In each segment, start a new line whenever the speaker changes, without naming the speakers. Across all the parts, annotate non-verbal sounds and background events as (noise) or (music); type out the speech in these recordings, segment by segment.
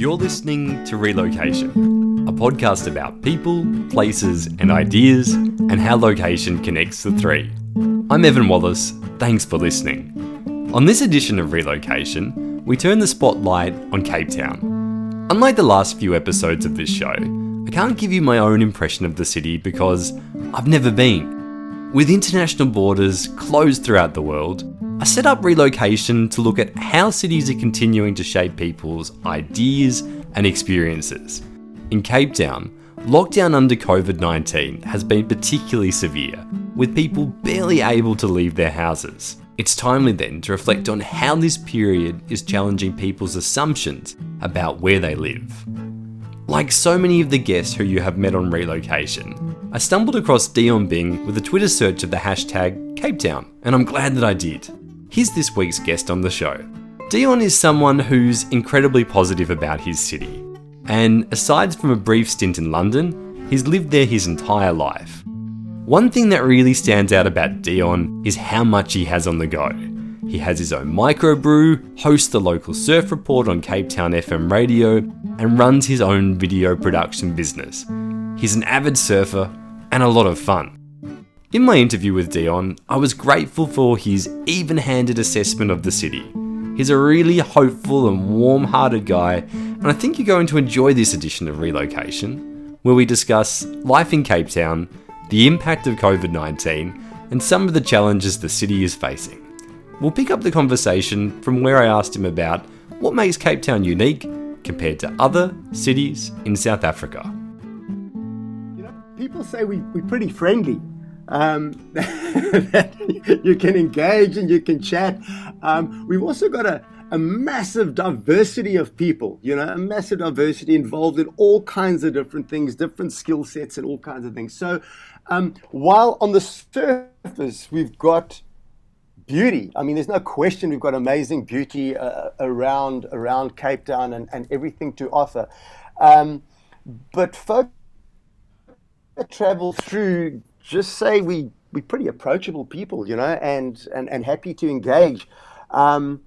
You're listening to Relocation, a podcast about people, places, and ideas, and how location connects the three. I'm Evan Wallace, thanks for listening. On this edition of Relocation, we turn the spotlight on Cape Town. Unlike the last few episodes of this show, I can't give you my own impression of the city because I've never been. With international borders closed throughout the world, I set up relocation to look at how cities are continuing to shape people's ideas and experiences. In Cape Town, lockdown under COVID 19 has been particularly severe, with people barely able to leave their houses. It's timely then to reflect on how this period is challenging people's assumptions about where they live. Like so many of the guests who you have met on relocation, I stumbled across Deon Bing with a Twitter search of the hashtag Cape Town, and I'm glad that I did. Here's this week's guest on the show. Deon is someone who's incredibly positive about his city, and aside from a brief stint in London, he's lived there his entire life. One thing that really stands out about Deon is how much he has on the go. He has his own microbrew, hosts the local surf report on Cape Town FM radio, and runs his own video production business. He's an avid surfer and a lot of fun. In my interview with Deon, I was grateful for his even handed assessment of the city. He's a really hopeful and warm hearted guy, and I think you're going to enjoy this edition of Relocation, where we discuss life in Cape Town, the impact of COVID 19, and some of the challenges the city is facing. We'll pick up the conversation from where I asked him about what makes Cape Town unique compared to other cities in South Africa.
You know, people say we, we're pretty friendly um, that (laughs) you can engage and you can chat. Um, we've also got a, a massive diversity of people, you know, a massive diversity involved in all kinds of different things, different skill sets, and all kinds of things. So, um, while on the surface we've got beauty, I mean, there's no question we've got amazing beauty uh, around around Cape Town and, and everything to offer. Um, but folks travel through just say we we're pretty approachable people, you know, and and, and happy to engage. Um,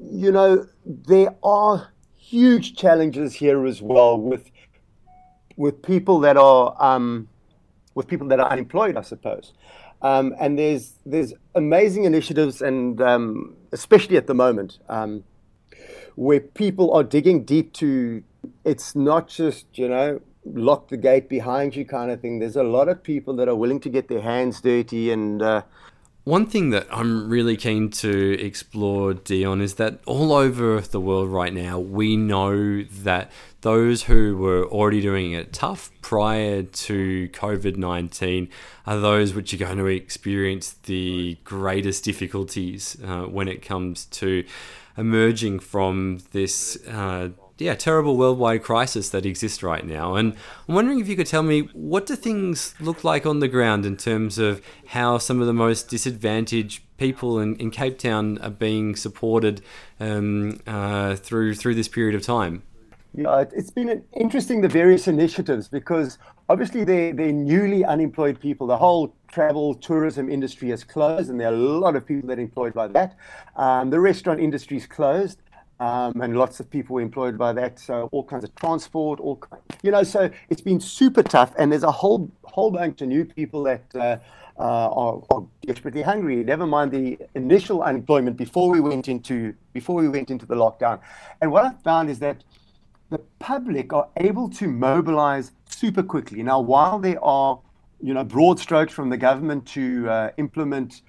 you know, there are huge challenges here as well with with people that are um, with people that are unemployed, I suppose. Um, and there's there's amazing initiatives, and um, especially at the moment, um, where people are digging deep to. It's not just you know lock the gate behind you kind of thing. There's a lot of people that are willing to get their hands dirty and. Uh,
one thing that I'm really keen to explore, Deon, is that all over the world right now, we know that those who were already doing it tough prior to COVID 19 are those which are going to experience the greatest difficulties uh, when it comes to emerging from this uh, yeah, terrible worldwide crisis that exists right now. And I'm wondering if you could tell me what do things look like on the ground in terms of how some of the most disadvantaged people in, in Cape Town are being supported um, uh, through through this period of time.
Yeah, it's been interesting the various initiatives because obviously they're, they're newly unemployed people. The whole travel tourism industry is closed, and there are a lot of people that are employed by that. Um, the restaurant industry is closed and lots of people were employed by that. So all kinds of transport, all you know. So it's been super tough, and there's a whole whole bunch of new people that uh, uh, are, are, desperately hungry. Never mind the initial unemployment before we went into before we went into the lockdown. And what I found is that the public are able to mobilize super quickly. Now, while there are you know broad strokes from the government to uh, implement.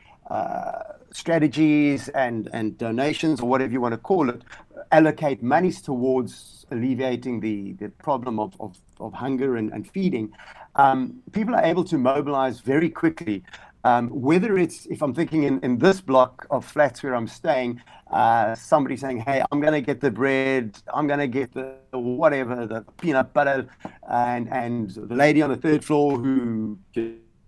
Strategies and, and donations or whatever you want to call it, allocate monies towards alleviating the, the problem of, of, of hunger and, and feeding, um, people are able to mobilize very quickly. Um, whether it's, if I'm thinking in, in this block of flats where I'm staying, uh, somebody saying, hey, I'm going to get the bread, I'm going to get the whatever, the peanut butter, and, and the lady on the third floor who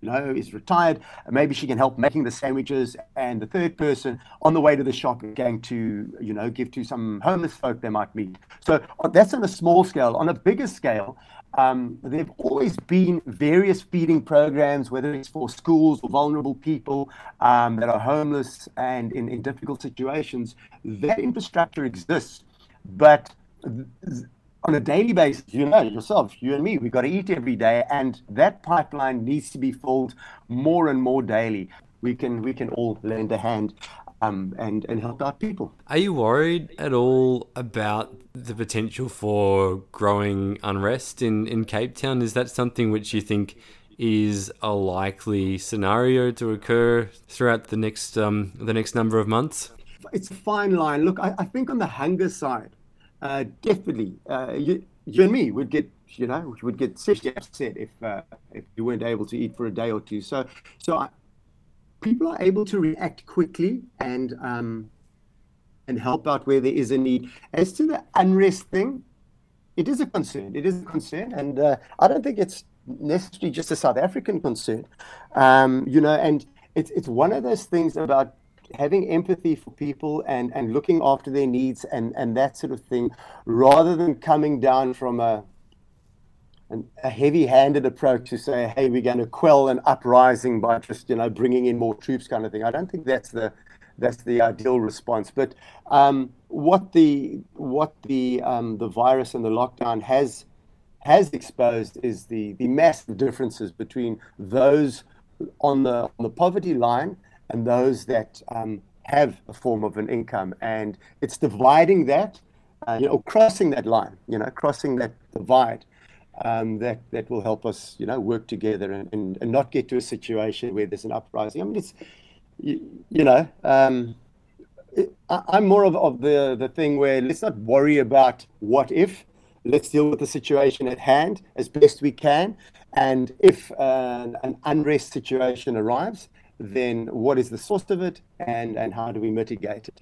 you know, is retired. Maybe she can help making the sandwiches. And the third person on the way to the shop is going to, you know, give to some homeless folk they might meet. So uh, that's on a small scale. On a bigger scale, um, there have always been various feeding programs, whether it's for schools or vulnerable people um, that are homeless and in, in difficult situations. That infrastructure exists, but on a daily basis, you know yourself, you and me, we've got to eat every day, and that pipeline needs to be filled more and more daily. We can we can all lend a hand um, and and help out people.
Are you worried at all about the potential for growing unrest in in Cape Town? Is that something which you think? Is a likely scenario to occur throughout the next um, the next number of months.
It's a fine line. Look, I, I think on the hunger side, uh, definitely, uh, you, you, and me would get, you know, would get seriously upset if uh, if you weren't able to eat for a day or two. So, so I, people are able to react quickly and um, and help out where there is a need. As to the unrest thing, it is a concern. It is a concern, and uh, I don't think it's necessarily just a South African concern. Um, you know, and it's it's one of those things about having empathy for people and, and looking after their needs and, and that sort of thing, rather than coming down from a an, a heavy-handed approach to say, "Hey, we're going to quell an uprising by just you know bringing in more troops," kind of thing. I don't think that's the that's the ideal response. But um, what the what the um, the virus and the lockdown has has exposed is the the massive differences between those on the on the poverty line and those that um, have a form of an income. And it's dividing that, uh, you know, crossing that line, you know, crossing that divide. Um, that that will help us, you know, work together and, and, and, not get to a situation where there's an uprising. I mean, it's, you, you know, um, it, I, am more of, of the the thing where let's not worry about what if. Let's deal with the situation at hand as best we can. And if uh, an unrest situation arrives, then what is the source of it and, and how do we mitigate it?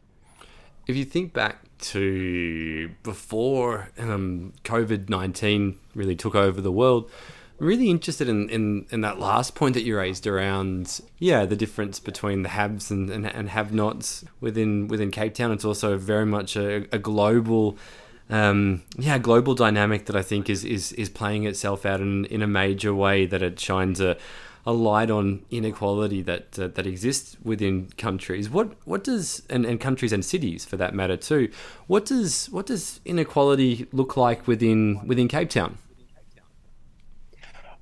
If you think back to before um, COVID 19 really took over the world, I'm really interested in, in, in that last point that you raised around, yeah, the difference between the haves and, and, and have nots within, within Cape Town. It's also very much a, a global. Um, yeah, global dynamic that I think is, is, is playing itself out in, in a major way that it shines a, a light on inequality that uh, that exists within countries. What what does and, and countries and cities for that matter too. What does what does inequality look like within within Cape Town?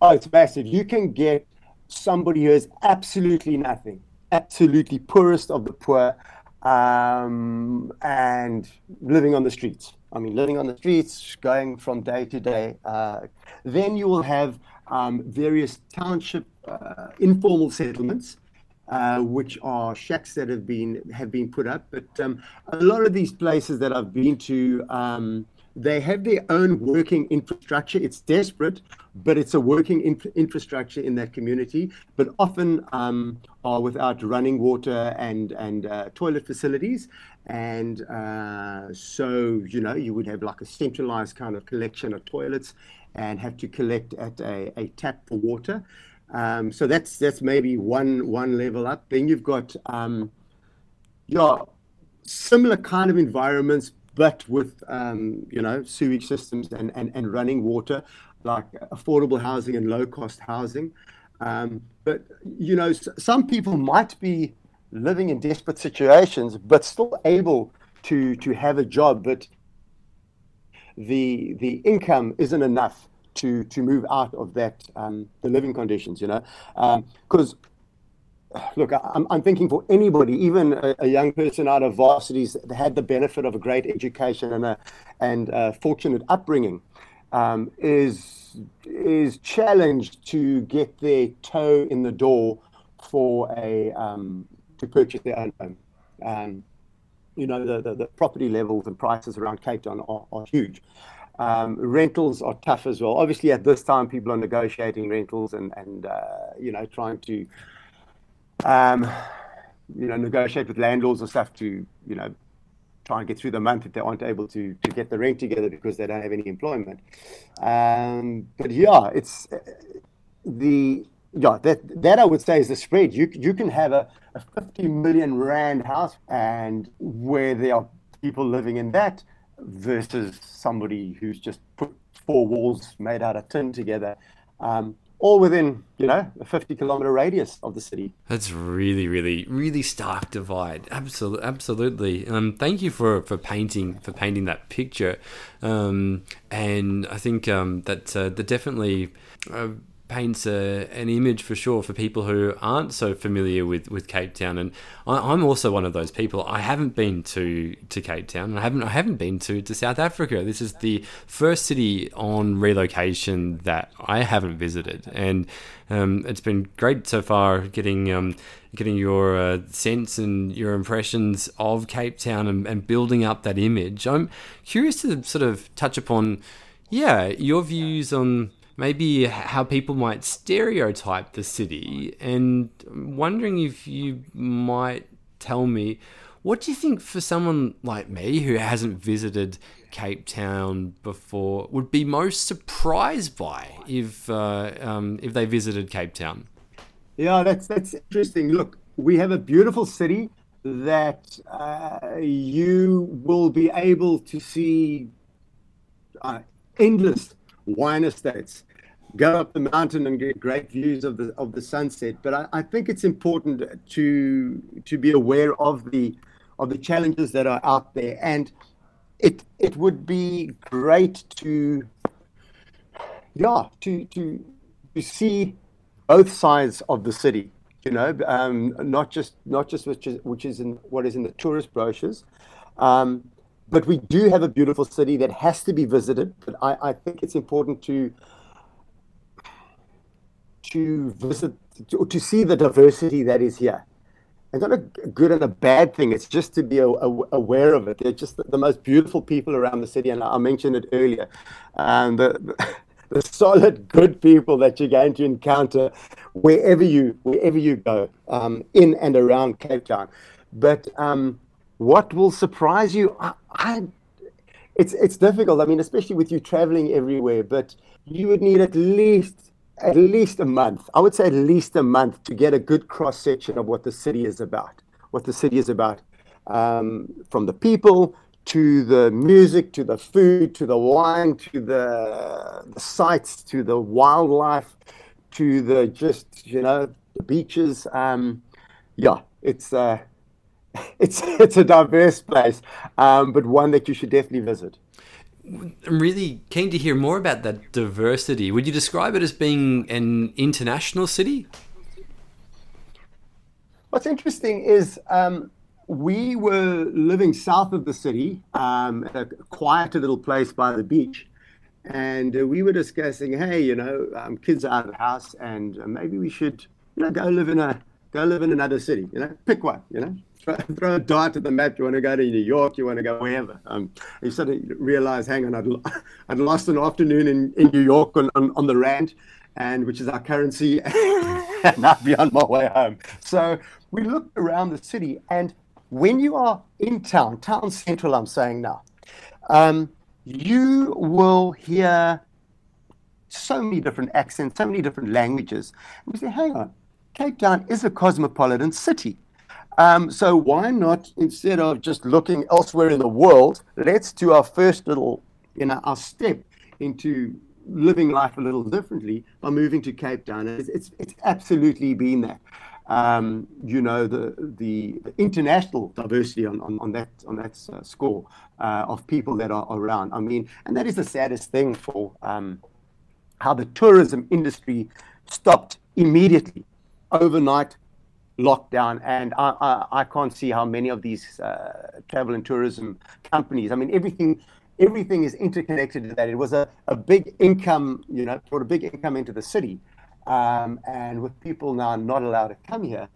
Oh, it's massive. You can get somebody who has absolutely nothing, absolutely poorest of the poor, um, and living on the streets. I mean, living on the streets, going from day to day. Uh, then you will have um, various township uh, informal settlements, uh, which are shacks that have been have been put up. But um, a lot of these places that I've been to, um, they have their own working infrastructure. It's desperate, but it's a working infrastructure in that community. But often um, are without running water and and uh, toilet facilities. And uh, so you know you would have like a centralized kind of collection of toilets and have to collect at a, a tap for water. Um, so that's that's maybe one one level up. Then you've got um, yeah, similar kind of environments, but with um, you know sewage systems and, and, and running water, like affordable housing and low cost housing. Um, but you know, some people might be living in desperate situations, but still able to to have a job, but the the income isn't enough to to move out of that um, the living conditions, you know, because. Um, look, I'm, I'm thinking for anybody, even a, a, young person out of varsities that had the benefit of a great education and a and a fortunate upbringing, um, is is challenged to get their toe in the door for a um, to purchase their own home. Um, you know, the, the, the, property levels and prices around Cape Town are, are huge. Um, rentals are tough as well. Obviously, at this time, people are negotiating rentals and, uh, you know, trying to, um, you know, negotiate with landlords and stuff to, you know, try and get through the month if they aren't able to to get the rent together because they don't have any employment. Um, but yeah, it's the yeah that I would say is the spread. You you can have a 50 million rand house and where there are people living in that versus somebody who's just put four walls made out of tin together. Um, all within you know a 50 kilometer radius of the city.
That's really, really, really stark divide. Absolutely, absolutely. Um, thank you for, for painting for painting that picture, um, and I think um, that uh, that definitely. Uh, paints a, an image for sure for people who aren't so familiar with, with Cape Town. And I, am also one of those people. I haven't been to, to Cape Town. And I haven't I haven't been to, to South Africa. This is the first city on relocation that I haven't visited, and um, it's been great so far getting. Um, getting your uh, sense and your impressions of Cape Town and, and building up that image. I'm curious to sort of touch upon, yeah, your views on maybe how people might stereotype the city, and wondering if you might tell me what do you think for someone like me who hasn't visited Cape Town before would be most surprised by if uh, um, if they visited Cape Town?
Yeah, that's that's interesting. Look, we have a beautiful city that uh, you will be able to see uh, endless wine estates go up the mountain and get great views of the of the sunset. But I, I, think it's important to to be aware of the of the challenges that are out there, and it it would be great to yeah to to to see both sides of the city. You know, um, not just not just which is which is in what is in the tourist brochures. Um, but we do have a beautiful city that has to be visited. But I, I think it's important to to visit, to, to see the diversity that is here. It's not a good and a bad thing. It's just to be a, a, aware of it. They're just the, the, most beautiful people around the city, and I mentioned it earlier. And the, (laughs) the solid, good people that you're going to encounter wherever you wherever you go, um, in and around Cape Town. But um, what will surprise you? I, I, it's it's difficult. I mean, especially with you traveling everywhere. But you would need at least at least a month. I would say at least a month to get a good cross section of what the city is about. What the city is about, um, from the people to the music, to the food, to the wine, to the, the sights, to the wildlife, to the just you know the beaches. Um, yeah, it's uh, (laughs) it's it's a diverse place, um, but one that you should definitely visit.
I'm really keen to hear more about that diversity. Would you describe it as being an international city?
What's interesting is um, we were living south of the city, um, a quieter little place by the beach. And uh, we were discussing, hey, you know, um, kids are out of the house, and uh, maybe we should, you know, go live in a go live in another city. You know, pick one. You know, throw a dart at the map. You want to go to New York? You want to go wherever? Um, you suddenly realize, hang on, I'd, (laughs) I'd lost an afternoon in, in New York on, on, on the Rand, and which is our currency, (laughs) and I'd be on my way home. So we looked around the city, and when you are in town, town central, I'm saying now, um, you will hear so many different accents, so many different languages. And we say, hang on, Cape Town is a cosmopolitan city. Um, so why not, instead of just looking elsewhere in the world, let's do our first little, you know, our step into living life a little differently by moving to Cape Town. It's, it's, it's absolutely been that. Um, you know, the, the, the, international diversity on, on, on that, on that uh, score uh, of people that are around. I mean, and that is the saddest thing for um, how the tourism industry stopped immediately overnight lockdown, and I, I, I, can't see how many of these uh, travel and tourism companies. I mean, everything everything is interconnected to that. It was a, a big income, you know, brought a big income into the city, um, and with people now not allowed to come here,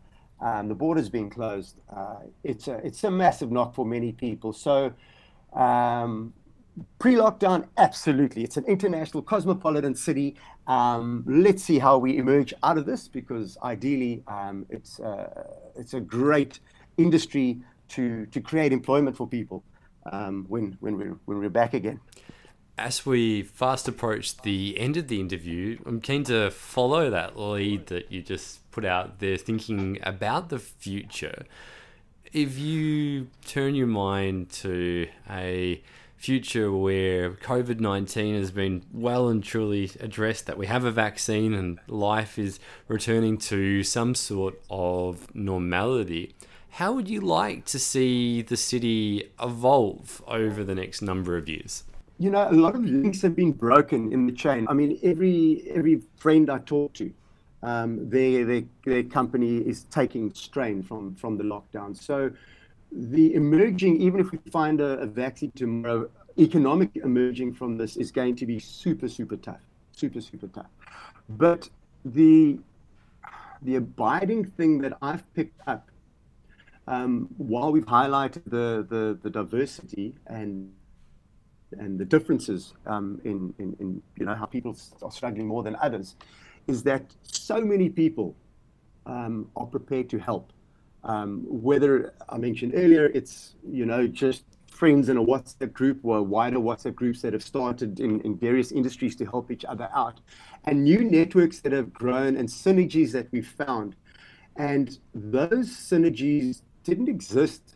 um, the borders being closed, uh, it's a it's a massive knock for many people. So. Um, Pre-lockdown, absolutely. It's an international cosmopolitan city. Um, let's see how we emerge out of this, because ideally, um, it's uh, it's a great industry to to create employment for people um, when when we're when we're back again.
As we fast approach the end of the interview, I'm keen to follow that lead that you just put out there, thinking about the future. If you turn your mind to a future where COVID 19 has been well and truly addressed, that we have a vaccine and life is returning to some sort of normality, how would you like to see the city evolve over the next number of years?
You know, a lot of links have been broken in the chain. I mean, every every friend I talk to, um, their, their their company is taking strain from from the lockdown. So the emerging, even if we find a, a vaccine tomorrow, economic emerging from this is going to be super, super tough, super, super tough. But the the abiding thing that I've picked up um, while we've highlighted the, the, the diversity and and the differences um, in, in, in you know how people are struggling more than others, is that so many people um, are prepared to help. Um, whether I mentioned earlier, it's you know just friends in a WhatsApp group or wider WhatsApp groups that have started in, in various industries to help each other out, and new networks that have grown and synergies that we've found, and those synergies didn't exist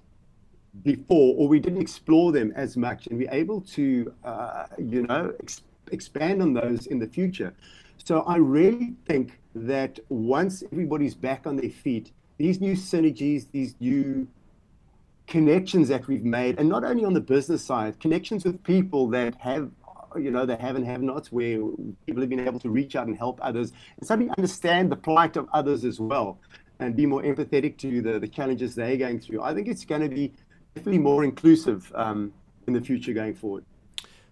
before, or we didn't explore them as much, and we're able to uh, you know ex- expand on those in the future. So I really think that once everybody's back on their feet these new synergies, these new connections that we've made, and not only on the business side, connections with people that have, you know, the have and have nots, where people have been able to reach out and help others and suddenly understand the plight of others as well and be more empathetic to the, the challenges they're going through. I think it's going to be definitely more inclusive um, in the future going forward.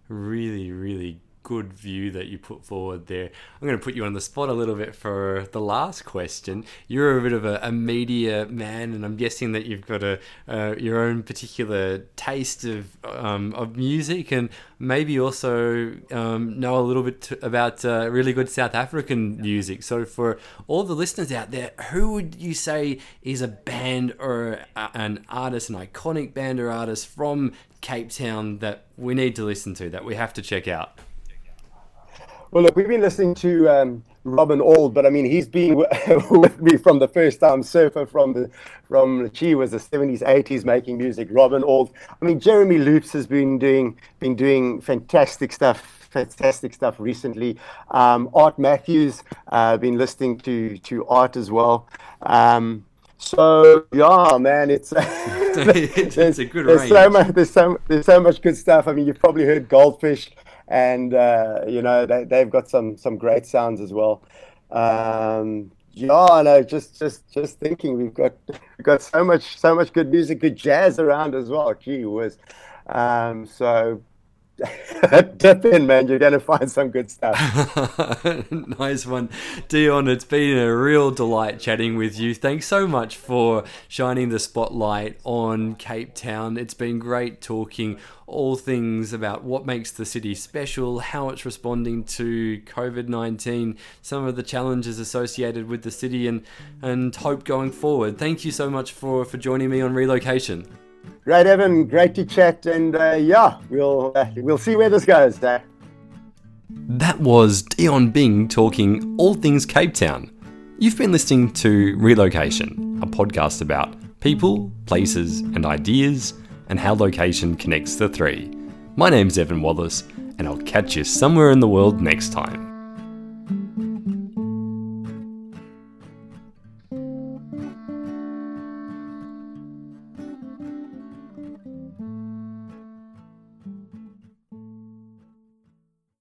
Really, really good view that you put forward there. I'm going to put you on the spot a little bit for the last question. You're a bit of a, a media man, and I'm guessing that you've got a uh, your own particular taste of um, of music, and maybe also um, know a little bit about uh, really good South African music. So, for all the listeners out there, who would you say is a band or an artist, an iconic band or artist from Cape Town that we need to listen to, that we have to check out?
Well, look, we've been listening to um, Robin Auld, but I mean, he's been (laughs) with me from the first time. Surfer from the from she was the seventies, eighties, making music. Robin Auld. I mean, Jeremy Loops has been doing been doing fantastic stuff. Fantastic stuff recently. Um, Art Matthews, uh, been listening to to Art as well. Um, so yeah, man, it's (laughs) (laughs)
it's a good
there's
range.
so much there's so there's so much good stuff. I mean, you've probably heard Goldfish and uh, you know they, they've got some some great sounds as well. Um, yeah, no, just just just thinking we've got we've got so much so much good music, good jazz around as well. Gee whiz. Um, so (laughs) dip in, man. You're going to find some good stuff. (laughs)
nice one. Deon, it's been a real delight chatting with you. Thanks so much for shining the spotlight on Cape Town. It's been great talking all things about what makes the city special, how it's responding to COVID 19, some of the challenges associated with the city, and, and hope going forward. Thank you so much for, for joining me on relocation.
Great, Evan. Great to chat, and uh, yeah, we'll uh, we'll see where this goes. Uh.
That was Deon Bing talking all things Cape Town. You've been listening to Relocation, a podcast about people, places, and ideas, and how location connects the three. My name's Evan Wallace, and I'll catch you somewhere in the world next time.